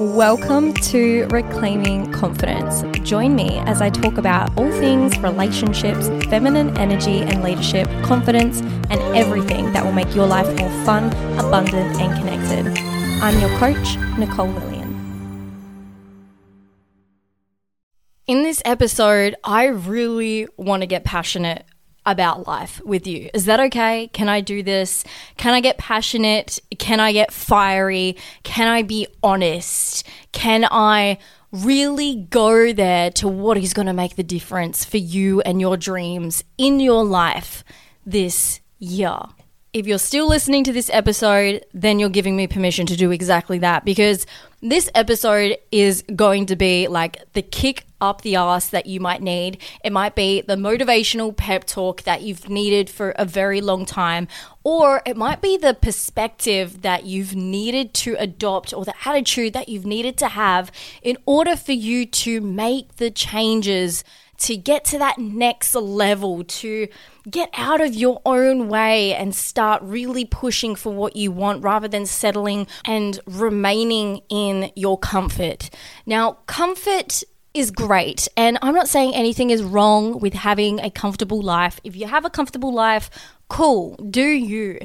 Welcome to Reclaiming Confidence. Join me as I talk about all things relationships, feminine energy and leadership, confidence, and everything that will make your life more fun, abundant, and connected. I'm your coach, Nicole Lilyan. In this episode, I really want to get passionate about life with you. Is that okay? Can I do this? Can I get passionate? Can I get fiery? Can I be honest? Can I really go there to what is going to make the difference for you and your dreams in your life this year? If you're still listening to this episode, then you're giving me permission to do exactly that because this episode is going to be like the kick up the ass that you might need. It might be the motivational pep talk that you've needed for a very long time, or it might be the perspective that you've needed to adopt or the attitude that you've needed to have in order for you to make the changes to get to that next level, to get out of your own way and start really pushing for what you want rather than settling and remaining in your comfort. Now, comfort is great. And I'm not saying anything is wrong with having a comfortable life. If you have a comfortable life, cool, do you.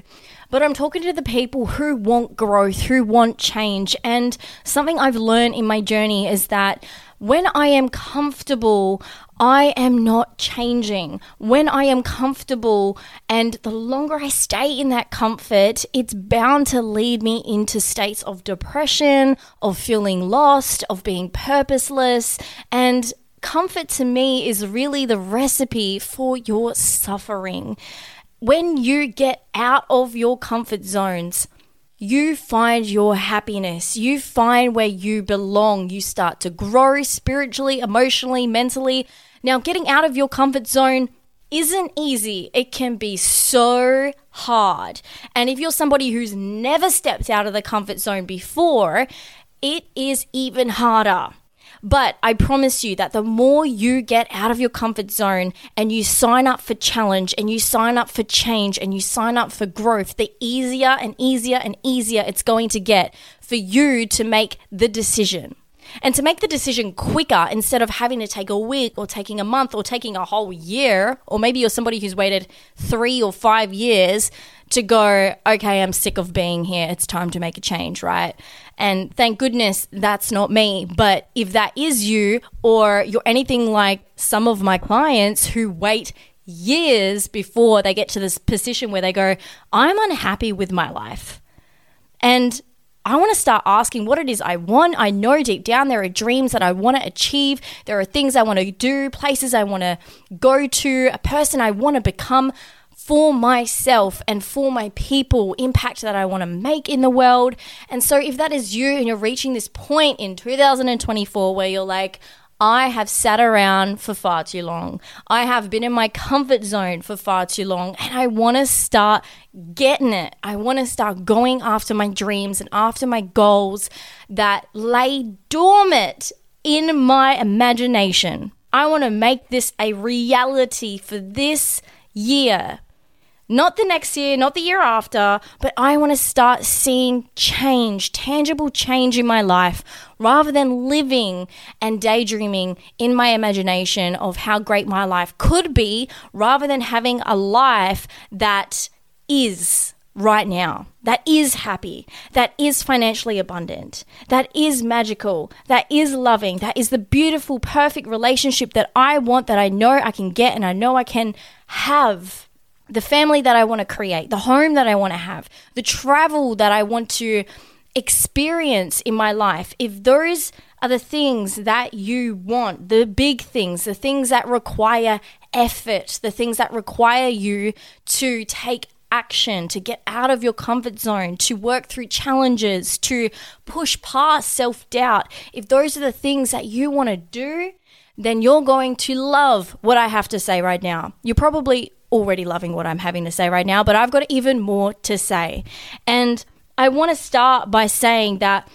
But I'm talking to the people who want growth, who want change. And something I've learned in my journey is that when I am comfortable, I am not changing. When I am comfortable and the longer I stay in that comfort, it's bound to lead me into states of depression, of feeling lost, of being purposeless. And comfort to me is really the recipe for your suffering. When you get out of your comfort zones, you find your happiness. You find where you belong. You start to grow spiritually, emotionally, mentally. Now, getting out of your comfort zone isn't easy. It can be so hard. And if you're somebody who's never stepped out of the comfort zone before, it is even harder. But I promise you that the more you get out of your comfort zone and you sign up for challenge and you sign up for change and you sign up for growth, the easier and easier and easier it's going to get for you to make the decision. And to make the decision quicker instead of having to take a week or taking a month or taking a whole year, or maybe you're somebody who's waited three or five years to go, okay, I'm sick of being here. It's time to make a change, right? And thank goodness that's not me. But if that is you, or you're anything like some of my clients who wait years before they get to this position where they go, I'm unhappy with my life. And I want to start asking what it is I want. I know deep down there are dreams that I want to achieve. There are things I want to do, places I want to go to, a person I want to become for myself and for my people, impact that I want to make in the world. And so, if that is you and you're reaching this point in 2024 where you're like, I have sat around for far too long. I have been in my comfort zone for far too long, and I want to start getting it. I want to start going after my dreams and after my goals that lay dormant in my imagination. I want to make this a reality for this year not the next year, not the year after, but I want to start seeing change, tangible change in my life, rather than living and daydreaming in my imagination of how great my life could be, rather than having a life that is right now, that is happy, that is financially abundant, that is magical, that is loving, that is the beautiful, perfect relationship that I want, that I know I can get and I know I can have the family that I want to create, the home that I want to have, the travel that I want to experience in my life, if those are the things that you want, the big things, the things that require effort, the things that require you to take action, to get out of your comfort zone, to work through challenges, to push past self doubt, if those are the things that you want to do, then you're going to love what I have to say right now. You're probably already loving what I'm having to say right now, but I've got even more to say. And I want to start by saying that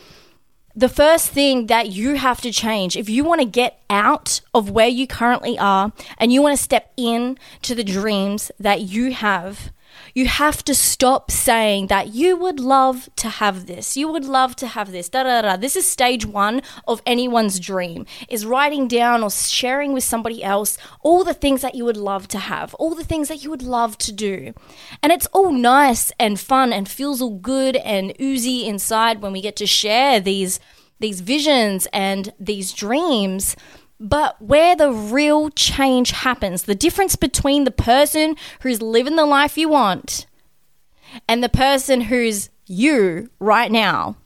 the first thing that you have to change if you want to get out of where you currently are and you want to step in to the dreams that you have You have to stop saying that you would love to have this. You would love to have this. Da da da. This is stage one of anyone's dream is writing down or sharing with somebody else all the things that you would love to have, all the things that you would love to do. And it's all nice and fun and feels all good and oozy inside when we get to share these these visions and these dreams. But where the real change happens, the difference between the person who's living the life you want and the person who's you right now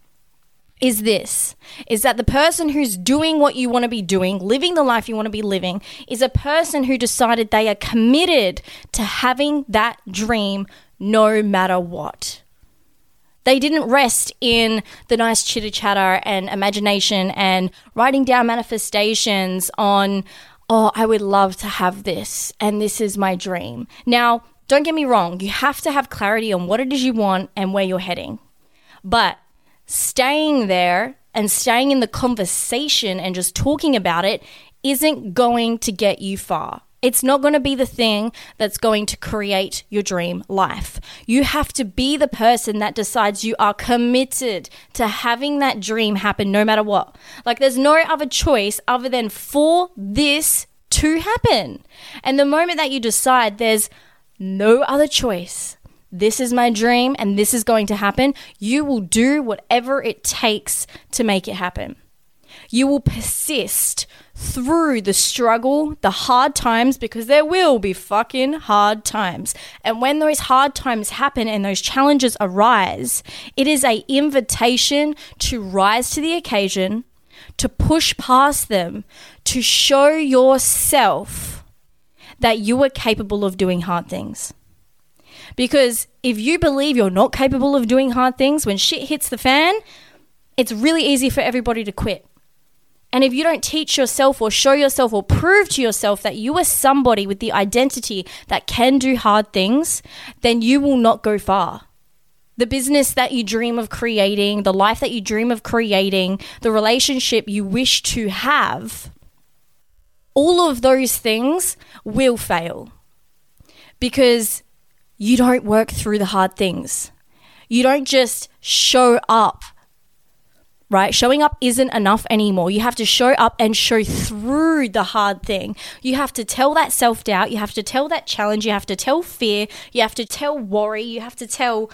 is this is that the person who's doing what you want to be doing, living the life you want to be living, is a person who decided they are committed to having that dream no matter what. They didn't rest in the nice chitter chatter and imagination and writing down manifestations on, oh, I would love to have this and this is my dream. Now, don't get me wrong, you have to have clarity on what it is you want and where you're heading. But staying there and staying in the conversation and just talking about it isn't going to get you far. It's not going to be the thing that's going to create your dream life. You have to be the person that decides you are committed to having that dream happen no matter what. Like, there's no other choice other than for this to happen. And the moment that you decide there's no other choice, this is my dream and this is going to happen, you will do whatever it takes to make it happen. You will persist through the struggle, the hard times, because there will be fucking hard times. And when those hard times happen and those challenges arise, it is a invitation to rise to the occasion, to push past them, to show yourself that you are capable of doing hard things. Because if you believe you're not capable of doing hard things, when shit hits the fan, it's really easy for everybody to quit. And if you don't teach yourself or show yourself or prove to yourself that you are somebody with the identity that can do hard things, then you will not go far. The business that you dream of creating, the life that you dream of creating, the relationship you wish to have, all of those things will fail because you don't work through the hard things. You don't just show up right? Showing up isn't enough anymore. You have to show up and show through the hard thing. You have to tell that self doubt. You have to tell that challenge. You have to tell fear. You have to tell worry. You have to tell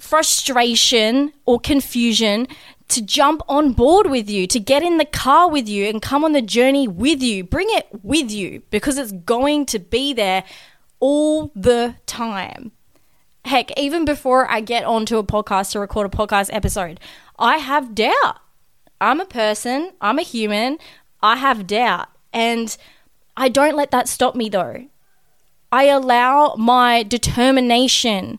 frustration or confusion to jump on board with you, to get in the car with you and come on the journey with you. Bring it with you because it's going to be there all the time. Heck, even before I get onto a podcast to record a podcast episode, I have doubt. I'm a person, I'm a human, I have doubt. And I don't let that stop me though. I allow my determination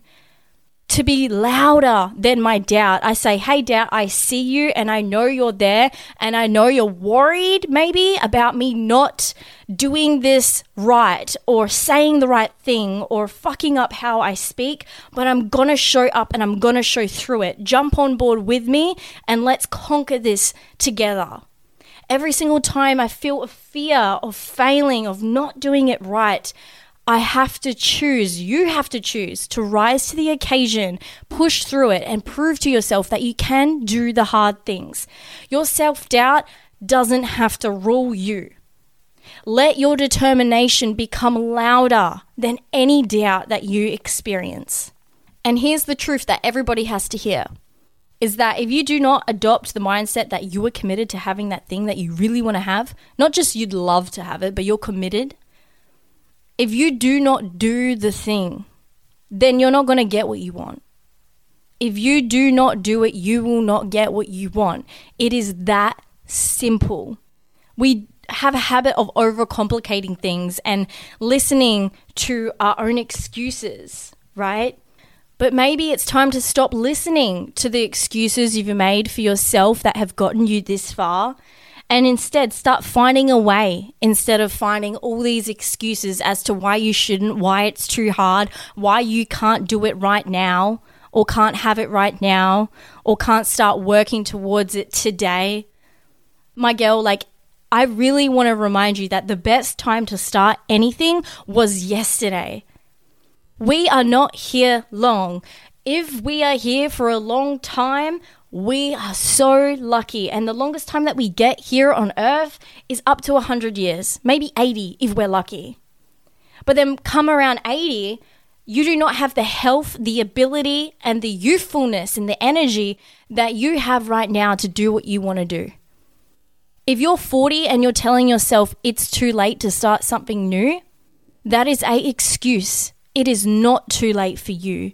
to be louder than my doubt. I say, Hey, doubt, I see you and I know you're there and I know you're worried maybe about me not doing this right or saying the right thing or fucking up how I speak, but I'm gonna show up and I'm gonna show through it. Jump on board with me and let's conquer this together. Every single time I feel a fear of failing, of not doing it right, I have to choose, you have to choose to rise to the occasion, push through it, and prove to yourself that you can do the hard things. Your self doubt doesn't have to rule you. Let your determination become louder than any doubt that you experience. And here's the truth that everybody has to hear is that if you do not adopt the mindset that you are committed to having that thing that you really want to have, not just you'd love to have it, but you're committed, if you do not do the thing, then you're not going to get what you want. If you do not do it, you will not get what you want. It is that simple. We have a habit of overcomplicating things and listening to our own excuses, right? But maybe it's time to stop listening to the excuses you've made for yourself that have gotten you this far and instead start finding a way instead of finding all these excuses as to why you shouldn't, why it's too hard, why you can't do it right now, or can't have it right now, or can't start working towards it today. My girl, like, I really want to remind you that the best time to start anything was yesterday We are not here long. If we are here for a long time, we are so lucky. And the longest time that we get here on earth is up to 100 years, maybe 80 if we're lucky. But then come around 80, you do not have the health, the ability, and the youthfulness and the energy that you have right now to do what you want to do. If you're 40 and you're telling yourself it's too late to start something new, that is a excuse. It is not too late for you.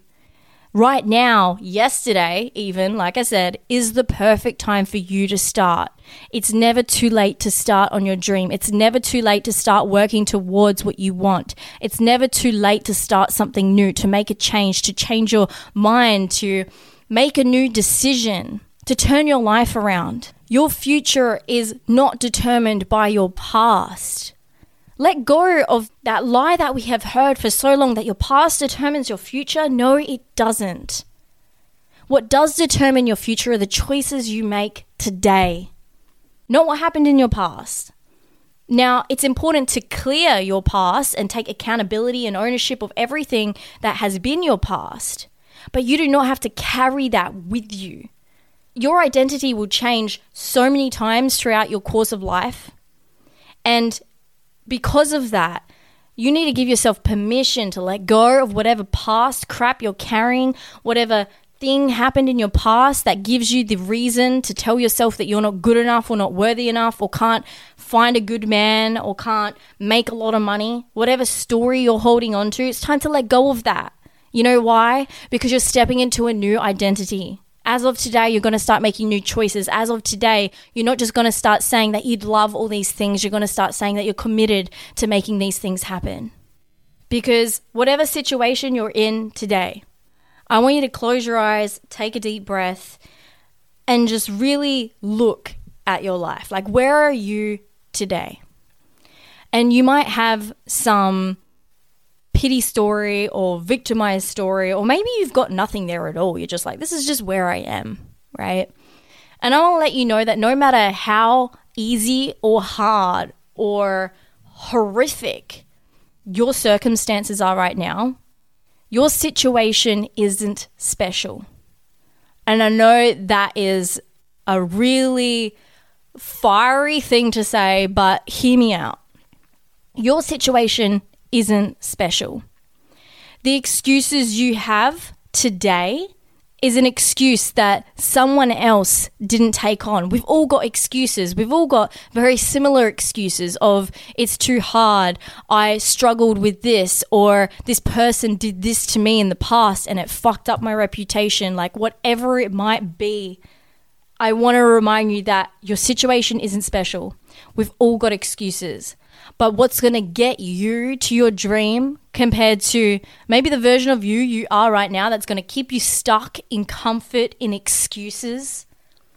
Right now, yesterday, even, like I said, is the perfect time for you to start. It's never too late to start on your dream. It's never too late to start working towards what you want. It's never too late to start something new, to make a change, to change your mind, to make a new decision, to turn your life around. Your future is not determined by your past. Let go of that lie that we have heard for so long that your past determines your future. No, it doesn't. What does determine your future are the choices you make today, not what happened in your past. Now, it's important to clear your past and take accountability and ownership of everything that has been your past, but you do not have to carry that with you. Your identity will change so many times throughout your course of life. And because of that, you need to give yourself permission to let go of whatever past crap you're carrying, whatever thing happened in your past that gives you the reason to tell yourself that you're not good enough or not worthy enough or can't find a good man or can't make a lot of money, whatever story you're holding on to, it's time to let go of that. You know why? Because you're stepping into a new identity. As of today, you're going to start making new choices. As of today, you're not just going to start saying that you'd love all these things. You're going to start saying that you're committed to making these things happen. Because whatever situation you're in today, I want you to close your eyes, take a deep breath, and just really look at your life. Like, where are you today? And you might have some pity story or victimized story, or maybe you've got nothing there at all. You're just like, this is just where I am, right? And I want to let you know that no matter how easy or hard or horrific your circumstances are right now, your situation isn't special. And I know that is a really fiery thing to say, but hear me out. Your situation isn't special. The excuses you have today is an excuse that someone else didn't take on. We've all got excuses. We've all got very similar excuses of it's too hard, I struggled with this, or this person did this to me in the past and it fucked up my reputation, like whatever it might be. I want to remind you that your situation isn't special. We've all got excuses but what's going to get you to your dream compared to maybe the version of you you are right now that's going to keep you stuck in comfort, in excuses,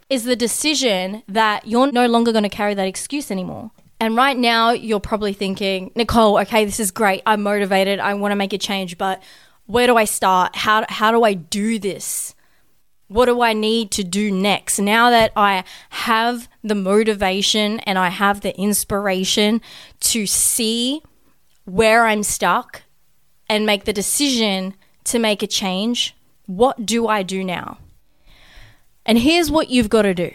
is the decision that you're no longer going to carry that excuse anymore. And right now, you're probably thinking, Nicole, okay, this is great. I'm motivated. I want to make a change, but where do I start? How, how do I do this? What do I need to do next? Now that I have the motivation and I have the inspiration to see where I'm stuck and make the decision to make a change, what do I do now? And here's what you've got to do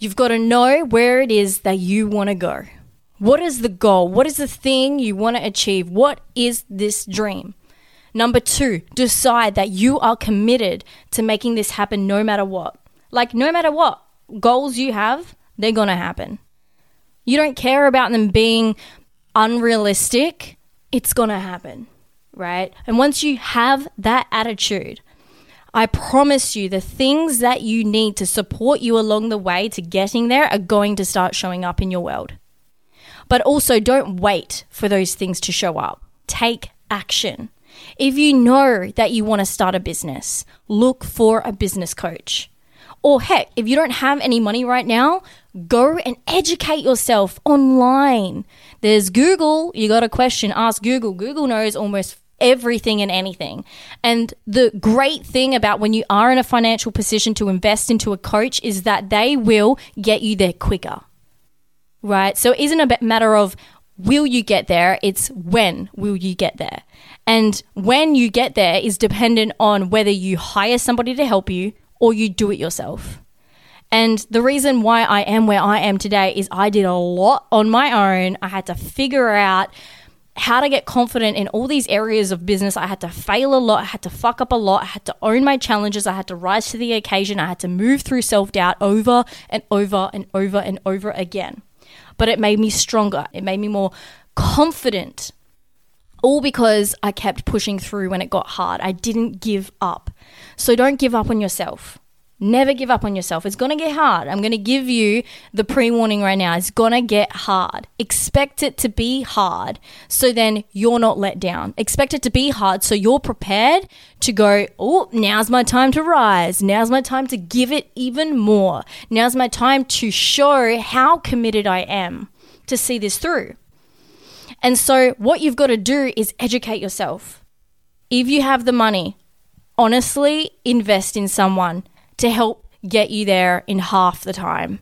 you've got to know where it is that you want to go. What is the goal? What is the thing you want to achieve? What is this dream? Number two, decide that you are committed to making this happen no matter what. Like, no matter what goals you have, they're going to happen. You don't care about them being unrealistic, it's going to happen, right? And once you have that attitude, I promise you the things that you need to support you along the way to getting there are going to start showing up in your world. But also, don't wait for those things to show up. Take action. If you know that you want to start a business, look for a business coach. Or heck, if you don't have any money right now, go and educate yourself online. There's Google. You got a question, ask Google. Google knows almost everything and anything. And the great thing about when you are in a financial position to invest into a coach is that they will get you there quicker. Right? So it isn't a matter of will you get there, it's when will you get there. And when you get there is dependent on whether you hire somebody to help you or you do it yourself. And the reason why I am where I am today is I did a lot on my own. I had to figure out how to get confident in all these areas of business. I had to fail a lot. I had to fuck up a lot. I had to own my challenges. I had to rise to the occasion. I had to move through self doubt over and over and over and over again. But it made me stronger. It made me more confident. All because I kept pushing through when it got hard. I didn't give up. So don't give up on yourself. Never give up on yourself. It's going to get hard. I'm going to give you the pre warning right now. It's going to get hard. Expect it to be hard so then you're not let down. Expect it to be hard so you're prepared to go, oh, now's my time to rise. Now's my time to give it even more. Now's my time to show how committed I am to see this through. And so, what you've got to do is educate yourself. If you have the money, honestly, invest in someone to help get you there in half the time.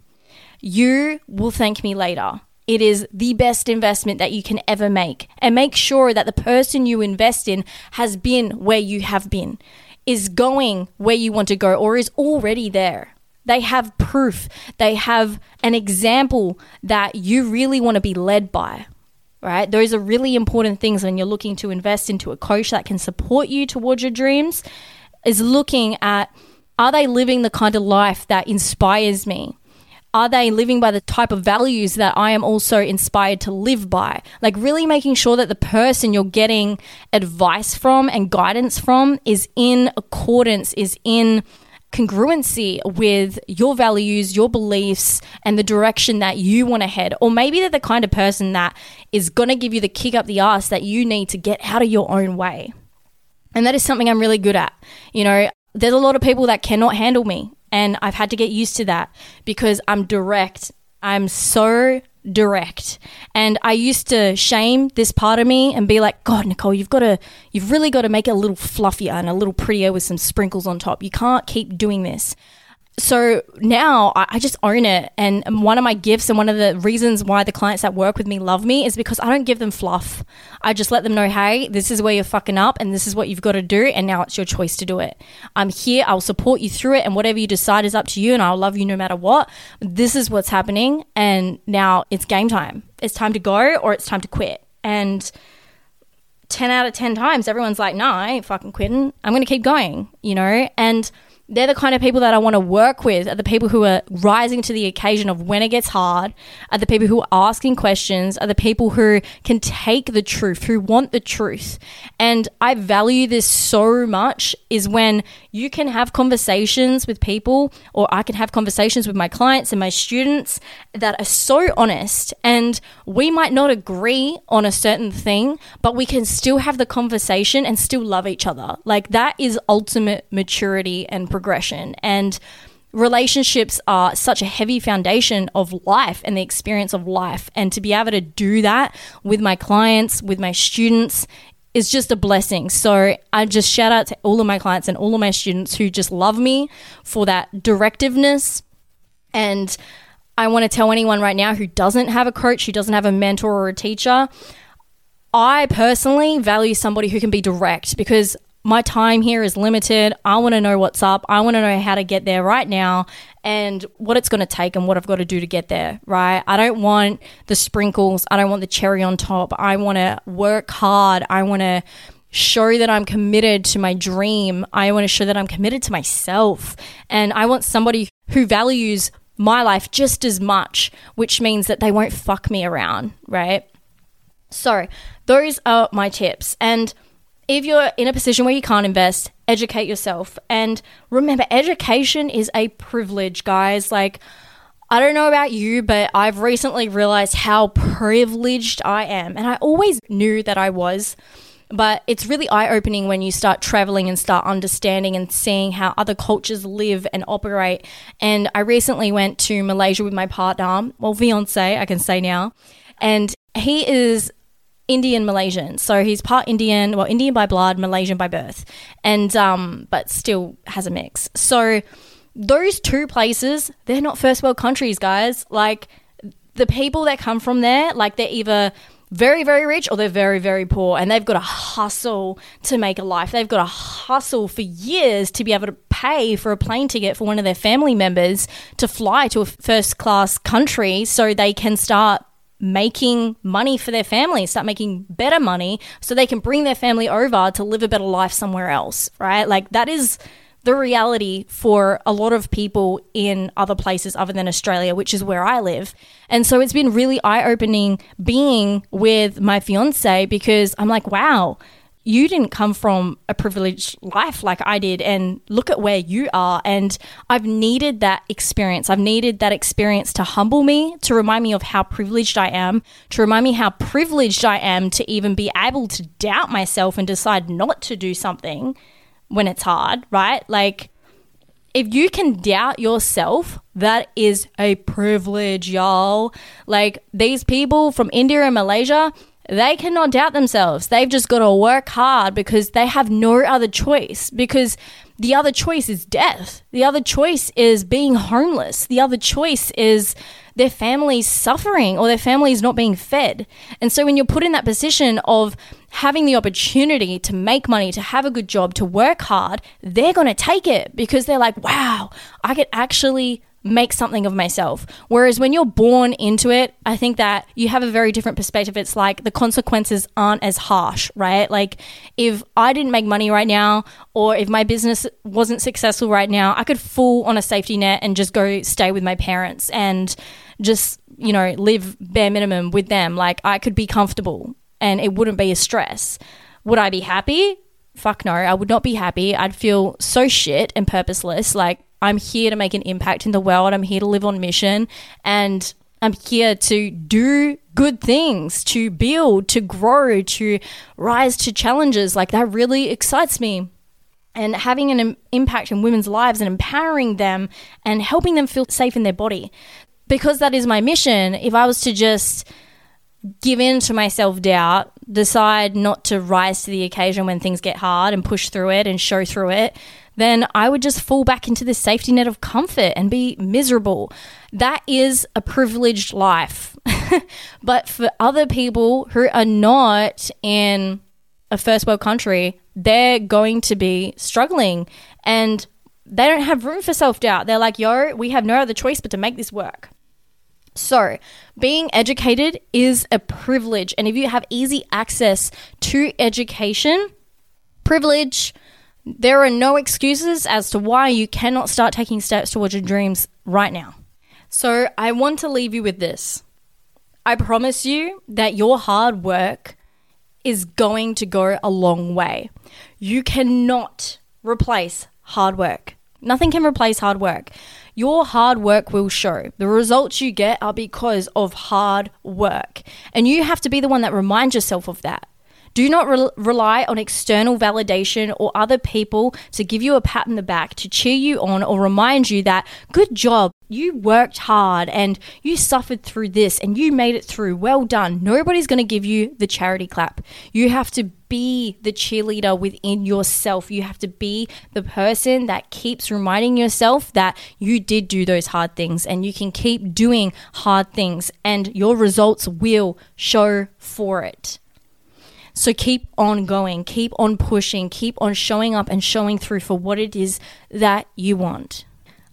You will thank me later. It is the best investment that you can ever make. And make sure that the person you invest in has been where you have been, is going where you want to go, or is already there. They have proof, they have an example that you really want to be led by. Right? Those are really important things when you're looking to invest into a coach that can support you towards your dreams, is looking at are they living the kind of life that inspires me? Are they living by the type of values that I am also inspired to live by? Like, really making sure that the person you're getting advice from and guidance from is in accordance, is in congruency with your values, your beliefs, and the direction that you want to head. Or maybe they're the kind of person that is going to give you the kick up the ass that you need to get out of your own way. And that is something I'm really good at. You know, there's a lot of people that cannot handle me. And I've had to get used to that because I'm direct. I'm so direct. And I used to shame this part of me and be like, God, Nicole, you've got to, you've really got to make it a little fluffier and a little prettier with some sprinkles on top. You can't keep doing this so now I, just own it. And one of my gifts and one of the reasons why the clients that work with me love me is because I don't give them fluff. I just let them know, hey, this is where you're fucking up and this is what you've got to do. And now it's your choice to do it. I'm here. I'll support you through it. And whatever you decide is up to you. And I'll love you no matter what. This is what's happening. And now it's game time. It's time to go or it's time to quit. And 10 out of 10 times, everyone's like, no, I ain't fucking quitting. I'm going to keep going, you know? And they're the kind of people that I want to work with, are the people who are rising to the occasion of when it gets hard, are the people who are asking questions, are the people who can take the truth, who want the truth. And I value this so much is when you can have conversations with people, or I can have conversations with my clients and my students that are so honest. And we might not agree on a certain thing, but we can still have the conversation and still love each other. Like that is ultimate maturity and progression. And relationships are such a heavy foundation of life and the experience of life. And to be able to do that with my clients, with my students, is just a blessing. So I just shout out to all of my clients and all of my students who just love me for that directiveness. And I want to tell anyone right now who doesn't have a coach, who doesn't have a mentor or a teacher, I personally value somebody who can be direct because my time here is limited. I want to know what's up. I want to know how to get there right now and what it's going to take and what I've got to do to get there, right? I don't want the sprinkles. I don't want the cherry on top. I want to work hard. I want to show that I'm committed to my dream. I want to show that I'm committed to myself. And I want somebody who values my life just as much, which means that they won't fuck me around, right? So, those are my tips. And if you're in a position where you can't invest, educate yourself. And remember, education is a privilege, guys. Like, I don't know about you, but I've recently realized how privileged I am. And I always knew that I was. But it's really eye opening when you start traveling and start understanding and seeing how other cultures live and operate. And I recently went to Malaysia with my partner, well, fiance, I can say now. And he is Indian Malaysian. So he's part Indian, well, Indian by blood, Malaysian by birth, and um, but still has a mix. So those two places, they're not first world countries, guys. Like the people that come from there, like they're either very, very rich or they're very, very poor. And they've got to hustle to make a life. They've got to hustle for years to be able to pay for a plane ticket for one of their family members to fly to a first class country so they can start making money for their family, start making better money so they can bring their family over to live a better life somewhere else, right? Like that is the reality for a lot of people in other places other than Australia, which is where I live. And so it's been really eye opening being with my fiance because I'm like, wow, you didn't come from a privileged life like I did, and look at where you are. And I've needed that experience. I've needed that experience to humble me, to remind me of how privileged I am, to remind me how privileged I am to even be able to doubt myself and decide not to do something when it's hard, right? Like, if you can doubt yourself, that is a privilege, y'all. Like, these people from India and Malaysia, they cannot doubt themselves. They've just got to work hard because they have no other choice. Because the other choice is death. The other choice is being homeless. The other choice is their family's suffering or their family's not being fed. And so when you're put in that position of having the opportunity to make money, to have a good job, to work hard, they're going to take it because they're like, wow, I could actually make something of myself. Whereas when you're born into it, I think that you have a very different perspective. It's like the consequences aren't as harsh, right? Like if I didn't make money right now, or if my business wasn't successful right now, I could fall on a safety net and just go stay with my parents and just, you know, live bare minimum with them. Like I could be comfortable and it wouldn't be a stress. Would I be happy? Fuck no, I would not be happy. I'd feel so shit and purposeless. Like, I'm here to make an impact in the world. I'm here to live on mission and I'm here to do good things, to build, to grow, to rise to challenges. Like, that really excites me. And having an impact in women's lives and empowering them and helping them feel safe in their body. Because that is my mission, if I was to just give in to my self doubt, decide not to rise to the occasion when things get hard and push through it and show through it, then I would just fall back into this safety net of comfort and be miserable. That is a privileged life. but for other people who are not in a first world country, they're going to be struggling and they don't have room for self doubt. They're like, yo, we have no other choice but to make this work. So, being educated is a privilege. And if you have easy access to education, privilege, there are no excuses as to why you cannot start taking steps towards your dreams right now. So, I want to leave you with this. I promise you that your hard work is going to go a long way. You cannot replace hard work. Nothing can replace hard work. Your hard work will show. The results you get are because of hard work. And you have to be the one that reminds yourself of that. Do not re- rely on external validation or other people to give you a pat in the back, to cheer you on, or remind you that, good job, you worked hard and you suffered through this and you made it through. Well done. Nobody's going to give you the charity clap. You have to be the cheerleader within yourself. You have to be the person that keeps reminding yourself that you did do those hard things and you can keep doing hard things and your results will show for it. So keep on going, keep on pushing, keep on showing up and showing through for what it is that you want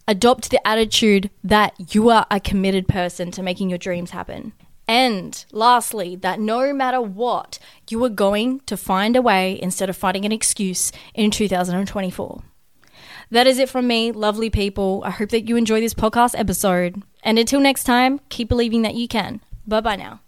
adopt the attitude that you are a committed person to making your dreams happen. And lastly, that no matter what, you are going to find a way instead of finding an excuse in 2024. That is it from me, lovely people. I hope that you enjoy this podcast episode. And until next time, keep believing that you can. Bye bye now.